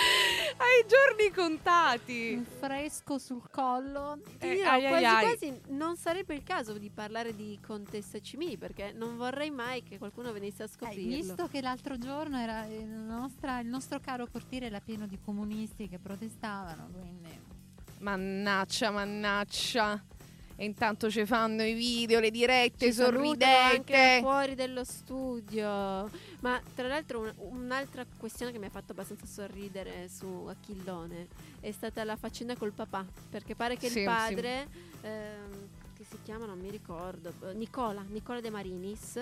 Speaker 1: Hai giorni contati.
Speaker 3: un fresco sul collo.
Speaker 1: Eh,
Speaker 2: dirò,
Speaker 1: ai, ai,
Speaker 2: quasi
Speaker 1: ai.
Speaker 2: quasi non sarebbe il caso di parlare di Contessa Cimini perché non vorrei mai che qualcuno venisse a
Speaker 3: Eh,
Speaker 2: scoprirlo.
Speaker 3: visto che l'altro giorno era il, nostra- il nostro caro cortile era pieno di comunisti che protestavano, quindi
Speaker 1: Mannaccia, mannaccia. E intanto ci fanno i video, le dirette
Speaker 2: Ci salutano anche
Speaker 1: sorridente.
Speaker 2: fuori dello studio. Ma tra l'altro un- un'altra questione che mi ha fatto abbastanza sorridere su Achillone è stata la faccenda col papà, perché pare che
Speaker 1: Sì,
Speaker 2: il
Speaker 1: sì.
Speaker 2: padre ehm, che si chiama, non mi ricordo, eh, Nicola, Nicola De Marinis,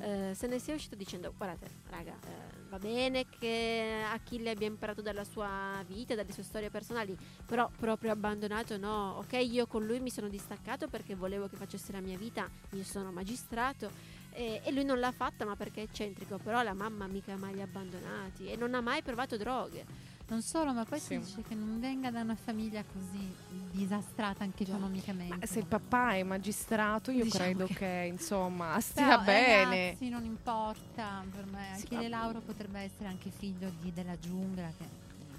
Speaker 2: eh, se ne sia uscito dicendo guardate raga eh, va bene che Achille abbia imparato dalla sua vita dalle sue storie personali però proprio abbandonato no ok io con lui mi sono distaccato perché volevo che facesse la mia vita io sono magistrato e, e lui non l'ha fatta ma perché è eccentrico però la mamma mica mai li ha abbandonati e non ha mai provato droghe
Speaker 3: non solo, ma poi
Speaker 1: Sì.
Speaker 3: si dice che non venga da una famiglia così disastrata anche economicamente.
Speaker 1: Ma se il papà è magistrato, io
Speaker 3: Diciamo
Speaker 1: credo
Speaker 3: che-
Speaker 1: che, insomma stia
Speaker 3: Però,
Speaker 1: bene.
Speaker 3: Ragazzi, non importa per me.
Speaker 1: Sì,
Speaker 3: Achille
Speaker 1: ma-
Speaker 3: Lauro potrebbe essere anche figlio di, della giungla. Che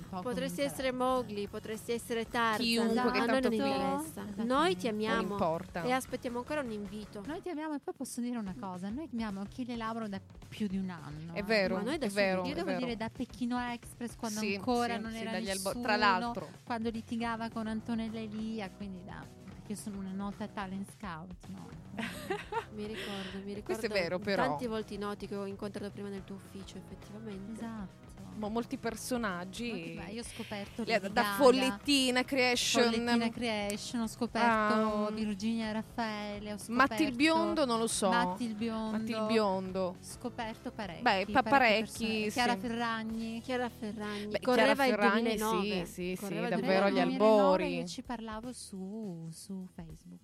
Speaker 3: po'
Speaker 2: potresti essere Mowgli potresti essere Tarzan
Speaker 1: Chiunque che
Speaker 2: a noi
Speaker 1: tanto
Speaker 2: non interessa noi ti
Speaker 1: Non
Speaker 2: amiamo
Speaker 1: importa.
Speaker 2: e aspettiamo ancora un invito
Speaker 3: Noi ti amiamo e poi posso dire una cosa: noi amiamo Achille Lauro da più di un anno.
Speaker 1: È
Speaker 3: eh.
Speaker 1: vero,
Speaker 2: Ma noi da
Speaker 1: è vero.
Speaker 3: Io
Speaker 1: è
Speaker 3: devo
Speaker 1: vero.
Speaker 3: dire da Pechino Express quando
Speaker 1: Sì,
Speaker 3: ancora
Speaker 1: sì,
Speaker 3: non
Speaker 1: sì,
Speaker 3: era
Speaker 1: dagli albo-
Speaker 3: nessuno,
Speaker 1: Tra l'altro,
Speaker 3: quando litigava con Antonella Elia, quindi da perché io sono una nota talent scout, no?
Speaker 2: Mi ricordo, mi ricordo.
Speaker 1: Questo è vero, però.
Speaker 2: Tanti volti noti che ho incontrato prima nel tuo ufficio, effettivamente.
Speaker 3: Esatto.
Speaker 1: Mo- molti personaggi.
Speaker 3: Beh, io ho scoperto
Speaker 1: da
Speaker 3: Gaga,
Speaker 1: Follettina Creation.
Speaker 3: Follettina Creation, ho scoperto
Speaker 1: Ah,
Speaker 3: Virginia Raffaele, ho scoperto
Speaker 1: Matti il biondo non lo so.
Speaker 3: Matti il biondo.
Speaker 1: Matti il biondo.
Speaker 3: Ho scoperto parecchi.
Speaker 1: Beh, pa- parecchi.
Speaker 3: Chiara
Speaker 1: sì.
Speaker 3: Ferragni.
Speaker 2: Chiara Ferragni.
Speaker 1: Beh,
Speaker 2: Correva
Speaker 1: Chiara Ferragni,
Speaker 2: il 2009.
Speaker 1: sì, sì, sì,
Speaker 2: Correva
Speaker 1: davvero agli
Speaker 2: 2009.
Speaker 3: Nel 2009
Speaker 1: albori.
Speaker 3: Io ci parlavo su, su Facebook.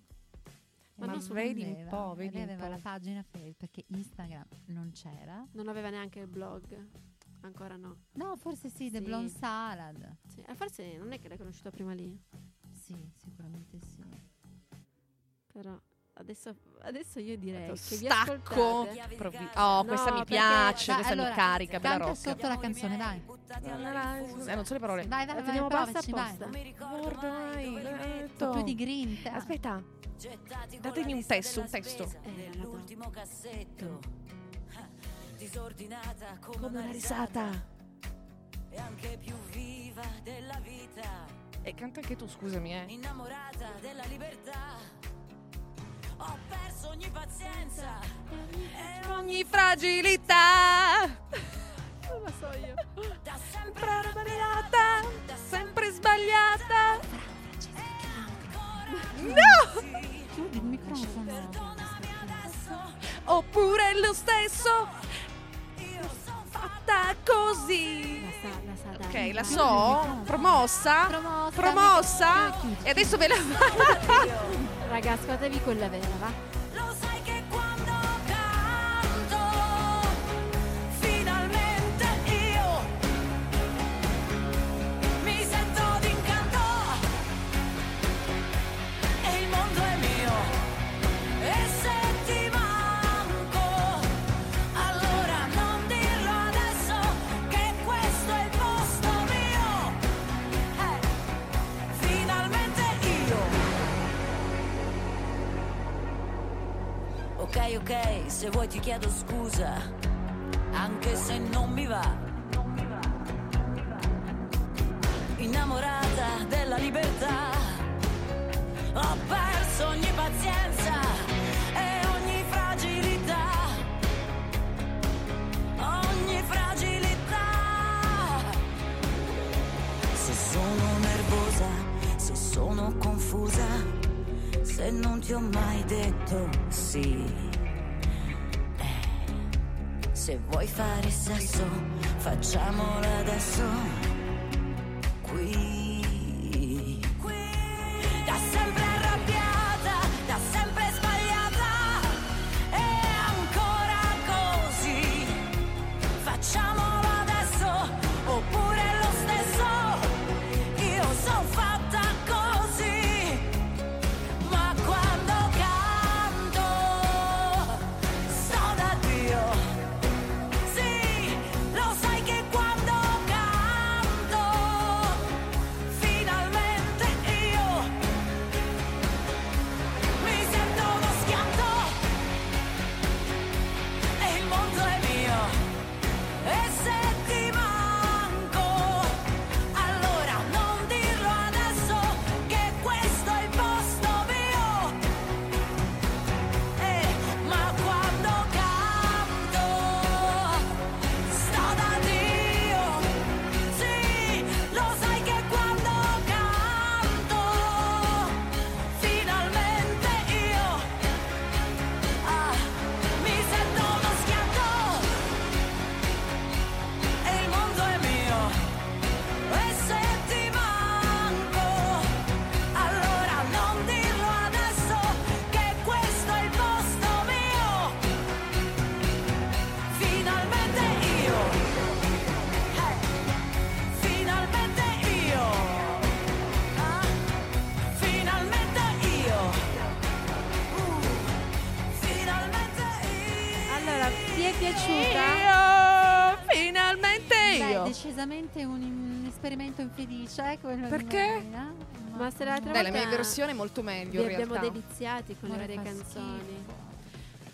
Speaker 1: Ma
Speaker 3: E
Speaker 1: non vedi un po', vedi
Speaker 3: lei
Speaker 1: un
Speaker 3: aveva
Speaker 1: po'.
Speaker 3: la pagina Facebook perché Instagram non c'era.
Speaker 2: Non aveva neanche il blog. Ancora no.
Speaker 3: No, forse sì, The
Speaker 2: Sì.
Speaker 3: Blonde Salad.
Speaker 2: Sì. Eh, forse non è che l'hai conosciuta prima lì.
Speaker 3: Sì, sicuramente sì.
Speaker 2: Però adesso, adesso io direi
Speaker 1: Stacco. Provi- oh,
Speaker 2: No,
Speaker 1: questa mi piace,
Speaker 3: Dai,
Speaker 1: questa
Speaker 3: allora,
Speaker 1: mi carica, bella
Speaker 3: Canta
Speaker 1: rock.
Speaker 3: sotto la canzone, dai.
Speaker 1: Eh, non so le parole.
Speaker 3: Vai, vai,
Speaker 2: La
Speaker 3: vai,
Speaker 2: teniamo bassa apposta.
Speaker 1: Guarda, vai,
Speaker 3: Un po' più di grinta.
Speaker 1: Aspetta, datemi un testo, un testo.
Speaker 2: Eh, Madonna.
Speaker 7: cassetto disordinata come,
Speaker 1: Come una risata.
Speaker 7: e anche più viva della vita
Speaker 1: E canta anche tu, scusami, eh.
Speaker 7: innamorata della libertà ho perso ogni pazienza e
Speaker 1: Ogni fragilità.
Speaker 2: Non la so io.
Speaker 7: da sempre
Speaker 1: Sempre sbagliata, sempre sbagliata. No!
Speaker 3: Chiudi il microfono.
Speaker 7: perdonami adesso
Speaker 1: Oppure lo stesso, fatta così.
Speaker 2: La sa, la sa, dai.
Speaker 1: Ok, la so. Promossa.
Speaker 3: Promossa.
Speaker 1: Promossa. E adesso ve la fa.
Speaker 2: Raga, ascoltatevi quella vera, va?
Speaker 7: Se vuoi ti chiedo scusa, anche se non mi va. Innamorata della libertà, ho perso ogni pazienza e ogni fragilità. Ogni fragilità. Se sono nervosa, se sono confusa, se non ti ho mai detto sì. Se vuoi fare sesso, facciamolo adesso.
Speaker 3: Infelice quello di
Speaker 1: Perché?
Speaker 2: Ma se l'altra
Speaker 1: Dai, la mia versione è molto meglio
Speaker 2: vi
Speaker 1: in
Speaker 2: abbiamo
Speaker 1: realtà.
Speaker 2: deliziati con le
Speaker 3: amore,
Speaker 2: varie canzoni.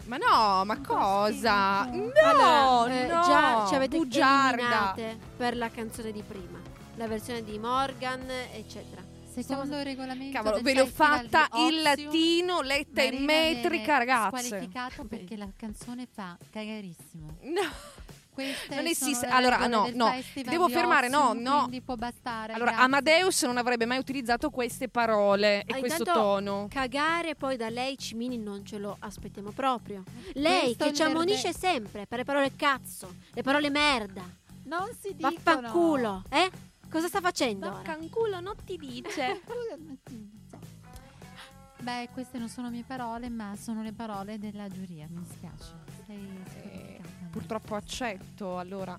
Speaker 1: Ma no, ma cosa? No,
Speaker 2: Allora, eh,
Speaker 1: no,
Speaker 2: già ci avete
Speaker 1: bugiarda.
Speaker 2: per la canzone di prima, la versione di Morgan, eccetera.
Speaker 3: Secondo il regolamento
Speaker 1: Cavolo, ve l'ho fatta in latino, letta in metrica, ragazze.
Speaker 3: squalificato perché la canzone fa cagarissimo.
Speaker 1: No.
Speaker 3: Queste
Speaker 1: Non esiste- allora, no, no, devo fermare, no, no.
Speaker 3: Può bastare.
Speaker 1: Allora,
Speaker 3: grazie.
Speaker 1: Amadeus non avrebbe mai utilizzato queste parole e
Speaker 2: Ah,
Speaker 1: questo tono.
Speaker 2: Cagare poi da lei Cimini non ce lo aspettiamo proprio. Lei
Speaker 3: Questo
Speaker 2: che ci ammonisce sempre per le parole cazzo, le parole merda,
Speaker 3: Non si dicono.
Speaker 2: vaffanculo, eh? Cosa sta facendo ora?
Speaker 1: Vaffanculo non ti dice.
Speaker 3: Beh, queste non sono mie parole, ma sono le parole della giuria. Mi dispiace. Sei.
Speaker 1: Purtroppo accetto, allora.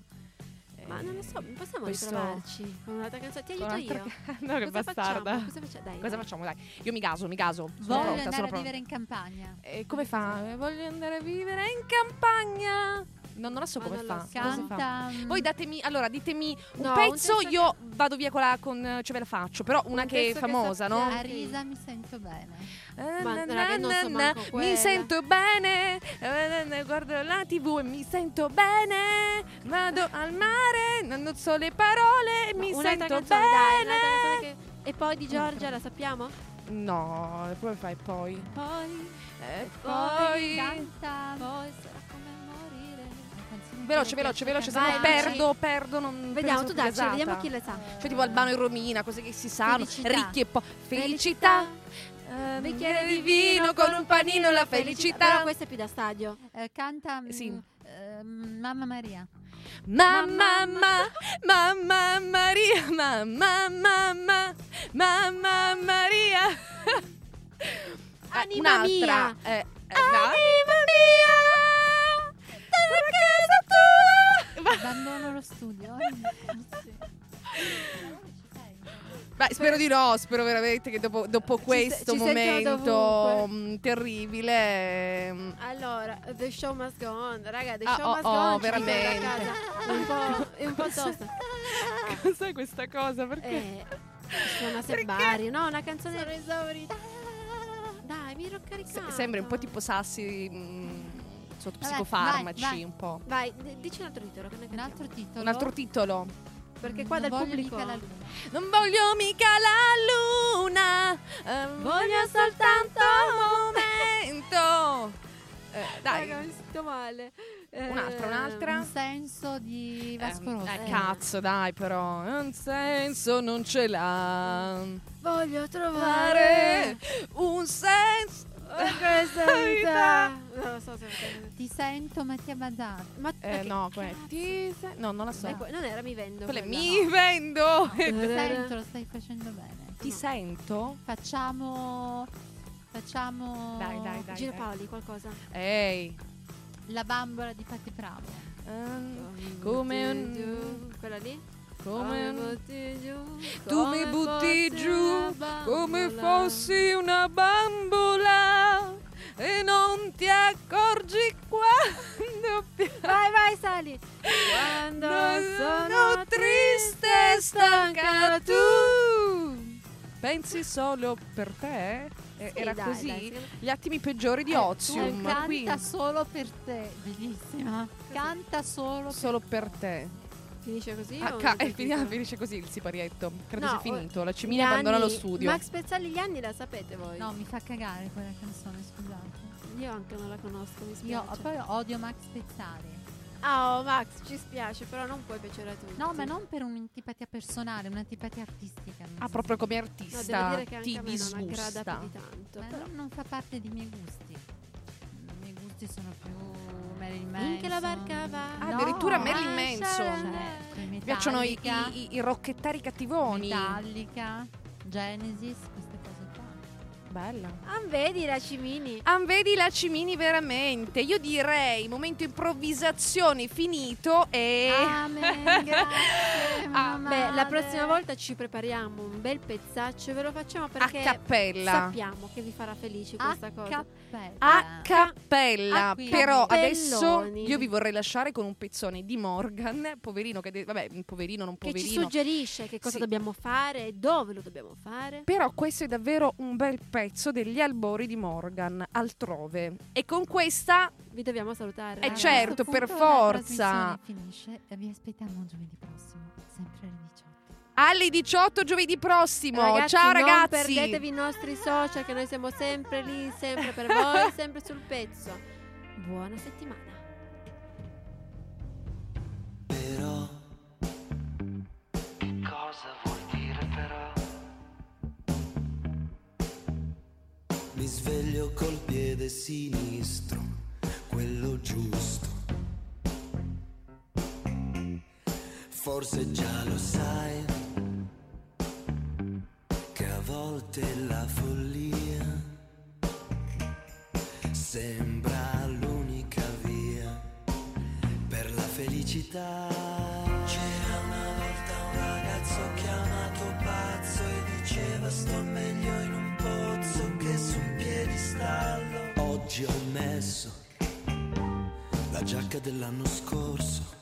Speaker 2: Ma non lo so, possiamo
Speaker 1: questo-
Speaker 2: riprovarci con un'altra canzone? Ti aiuto io.
Speaker 1: ca- no, che
Speaker 2: Cosa
Speaker 1: bastarda.
Speaker 2: facciamo? Cosa, faccia- dai,
Speaker 1: Cosa
Speaker 2: dai.
Speaker 1: facciamo? Dai, io mi gaso, mi gaso. Sono
Speaker 3: Voglio
Speaker 1: pronta,
Speaker 3: andare a
Speaker 1: pronta.
Speaker 3: vivere in campagna.
Speaker 1: Eh, come fa? Voglio andare a vivere in campagna. No, non la so
Speaker 2: Ma
Speaker 1: come
Speaker 2: non
Speaker 1: fa.
Speaker 2: lo so.
Speaker 1: Cosa fa?
Speaker 3: Canta. mm,
Speaker 1: Voi datemi, allora ditemi un
Speaker 2: No, un
Speaker 1: pezzo,
Speaker 2: testo che-
Speaker 1: io vado via con la, con, cioè ve la faccio, però una
Speaker 2: Un
Speaker 1: che è
Speaker 2: che
Speaker 1: famosa, no?
Speaker 2: sappiamo.
Speaker 3: A risa mi sento bene.
Speaker 1: Eh,
Speaker 2: Ma
Speaker 1: na,
Speaker 2: raga, non
Speaker 1: na,
Speaker 2: so manco
Speaker 1: mi
Speaker 2: quella.
Speaker 1: sento bene, eh, eh, guardo la tv e mi sento bene, vado al mare, non so le parole e mi
Speaker 2: Un'altra
Speaker 1: sento
Speaker 2: canzone, dai,
Speaker 1: bene.
Speaker 2: un'altra canzone che- E poi di Giorgia la sappiamo?
Speaker 1: No, come fai poi?
Speaker 2: Poi,
Speaker 1: E
Speaker 3: Poi
Speaker 1: poi...
Speaker 3: canta.
Speaker 2: poi sarà
Speaker 1: Veloce, veloce, veloce, se no perdo, perdo, non
Speaker 2: Vediamo, tu dacci, vediamo chi le sa.
Speaker 1: Cioè tipo Albano e Romina, cose che si sanno,
Speaker 3: Felicità.
Speaker 1: ricchi e po'. Felicità. Eh, bicchiere di vino con un panino la felicità.
Speaker 2: Però questa è più da stadio.
Speaker 3: Eh, canta mm,
Speaker 1: Sì.
Speaker 3: eh, Mamma Maria.
Speaker 1: Mamma, mamma, mamma Maria, mamma, mamma, mamma Maria. Eh,
Speaker 2: Anima
Speaker 1: un'altra.
Speaker 2: mia.
Speaker 1: Eh, eh, Anima
Speaker 3: Abbandono lo studio.
Speaker 1: Beh, spero di no, spero veramente che dopo, dopo questo
Speaker 2: ci
Speaker 1: momento
Speaker 2: dovunque.
Speaker 1: mm, terribile... mm,
Speaker 2: Allora, The Show Must Go On. Raga, The
Speaker 1: Ah,
Speaker 2: Show
Speaker 1: oh,
Speaker 2: Must
Speaker 1: oh,
Speaker 2: Go On.
Speaker 1: veramente.
Speaker 2: un po', è un po' tosta.
Speaker 1: Cos'è questa cosa? Perché?
Speaker 2: Eh, suona Serbari. No, una canzone... Sono esaurita. Dai, mi ero caricata.
Speaker 1: Se- sembra un po' tipo sassi mm, sotto
Speaker 3: Vabbè,
Speaker 1: psicofarmaci,
Speaker 3: vai, vai.
Speaker 1: un po'.
Speaker 2: Vai, d- dici un altro titolo.
Speaker 3: Un altro titolo.
Speaker 1: Un altro titolo.
Speaker 2: Perché qua
Speaker 3: Non
Speaker 2: dal pubblico...
Speaker 3: mica la luna.
Speaker 1: Non voglio mica la luna, eh, voglio soltanto un momento. Eh, dai,
Speaker 2: Raga, mi sento male.
Speaker 1: Un'altra,
Speaker 2: Eh,
Speaker 1: un'altra.
Speaker 3: Un senso di Vasco
Speaker 1: Eh,
Speaker 3: Rossi.
Speaker 1: eh, cazzo, dai, però. Un senso non ce l'ha.
Speaker 2: Voglio trovare
Speaker 1: un senso.
Speaker 2: questa vita. Non lo so se
Speaker 3: Ti sento Mattia Bazar.
Speaker 2: Ma
Speaker 1: Eh, no, come? Ti se- No, non la so.
Speaker 2: Que- non era mi vendo.
Speaker 1: Quella
Speaker 2: quella.
Speaker 1: mi vendo.
Speaker 3: Ti sento, lo stai facendo bene.
Speaker 1: Ti sento?
Speaker 3: Facciamo. Facciamo.
Speaker 1: Dai, dai, dai.
Speaker 2: Gino
Speaker 1: dai.
Speaker 2: Paoli, qualcosa.
Speaker 1: Ehi.
Speaker 3: La bambola di Patti Bravo.
Speaker 1: ehm, Come un-
Speaker 2: Quella lì?
Speaker 1: Come
Speaker 2: butti giù.
Speaker 1: Tu mi butti giù come fossi una bambola e non ti accorgi quando.
Speaker 2: Vai, vai, sali. Quando sono
Speaker 1: triste e stanca tu pensi solo per te? Eh,
Speaker 2: Sì,
Speaker 1: Era
Speaker 2: dai,
Speaker 1: così?
Speaker 2: dai,
Speaker 1: Gli attimi peggiori di
Speaker 3: Eh,
Speaker 1: Ozium,
Speaker 3: canta
Speaker 1: quindi
Speaker 3: solo per te. Bellissima. Canta solo
Speaker 1: solo per te.
Speaker 2: Finisce così?
Speaker 1: Ah, ca-
Speaker 2: non
Speaker 1: eh, finisce, finisce così il siparietto. Credo
Speaker 2: No,
Speaker 1: sia finito. La
Speaker 2: Gli
Speaker 1: Cimini abbandona lo studio.
Speaker 2: Max Pezzali gli anni la sapete voi?
Speaker 3: No, mi fa cagare quella canzone, scusate.
Speaker 2: Io anche non la conosco, mi
Speaker 3: Io
Speaker 2: spiace.
Speaker 3: poi odio Max Pezzali.
Speaker 2: Ah, oh, Max, ci spiace, però non puoi piacere a tutti.
Speaker 3: No, ma non per un'antipatia personale, un'antipatia artistica.
Speaker 1: Ah,
Speaker 3: so.
Speaker 1: proprio come
Speaker 2: No,
Speaker 1: artista
Speaker 2: devo dire che anche
Speaker 1: ti
Speaker 2: a me non aggrada
Speaker 1: disgusta.
Speaker 2: più di tanto.
Speaker 3: Ma
Speaker 2: però.
Speaker 3: non, non fa parte dei miei gusti. I miei gusti sono più Marilyn Manson.
Speaker 2: Finché la barca va.
Speaker 1: Ah, addirittura
Speaker 3: No,
Speaker 1: Marilyn
Speaker 3: ah,
Speaker 1: Manson.
Speaker 3: certo, i
Speaker 1: Mi piacciono i, i- i rocchettari cattivoni.
Speaker 3: Metallica, Genesis, queste cose qua.
Speaker 1: Bella.
Speaker 2: Ah, vedi la Cimini?
Speaker 1: Ah, vedi la Cimini veramente. Io direi momento improvvisazione finito e
Speaker 3: Amen, grazie.
Speaker 1: Ah,
Speaker 2: Beh, la prossima volta ci prepariamo un bel pezzaccio e ve lo facciamo perché
Speaker 1: a cappella.
Speaker 2: sappiamo che vi farà felici
Speaker 3: a
Speaker 2: questa cosa.
Speaker 3: cappella.
Speaker 1: A cappella,
Speaker 3: qui.
Speaker 1: però adesso io vi vorrei lasciare con un pezzone di Morgan, poverino che de- vabbè, poverino non
Speaker 2: che ci
Speaker 1: poverino.
Speaker 2: suggerisce che cosa
Speaker 1: Sì.
Speaker 2: dobbiamo fare e dove lo dobbiamo fare.
Speaker 1: Però questo è davvero un bel pezzo degli albori di Morgan altrove. E con questa
Speaker 2: Vi dobbiamo salutare.
Speaker 1: Eh,
Speaker 3: A
Speaker 2: ragazzi.
Speaker 1: certo, per
Speaker 3: la
Speaker 1: forza.
Speaker 3: trasmissione finisce e vi aspettiamo giovedì prossimo, sempre alle 18.
Speaker 1: alle 18 giovedì prossimo.
Speaker 2: Ragazzi,
Speaker 1: Ciao
Speaker 2: Non
Speaker 1: ragazzi.
Speaker 2: perdetevi i nostri social che noi siamo sempre lì, sempre per voi, sempre sul pezzo. Buona settimana.
Speaker 4: Però che cosa vuol dire però? Mi sveglio col piede sinistro, quello giusto. Forse già lo sai che a volte la follia sembra l'unica via per la felicità. C'era una volta un ragazzo chiamato pazzo e diceva sto meglio in un pozzo che su un piedistallo. Oggi ho messo la giacca dell'anno scorso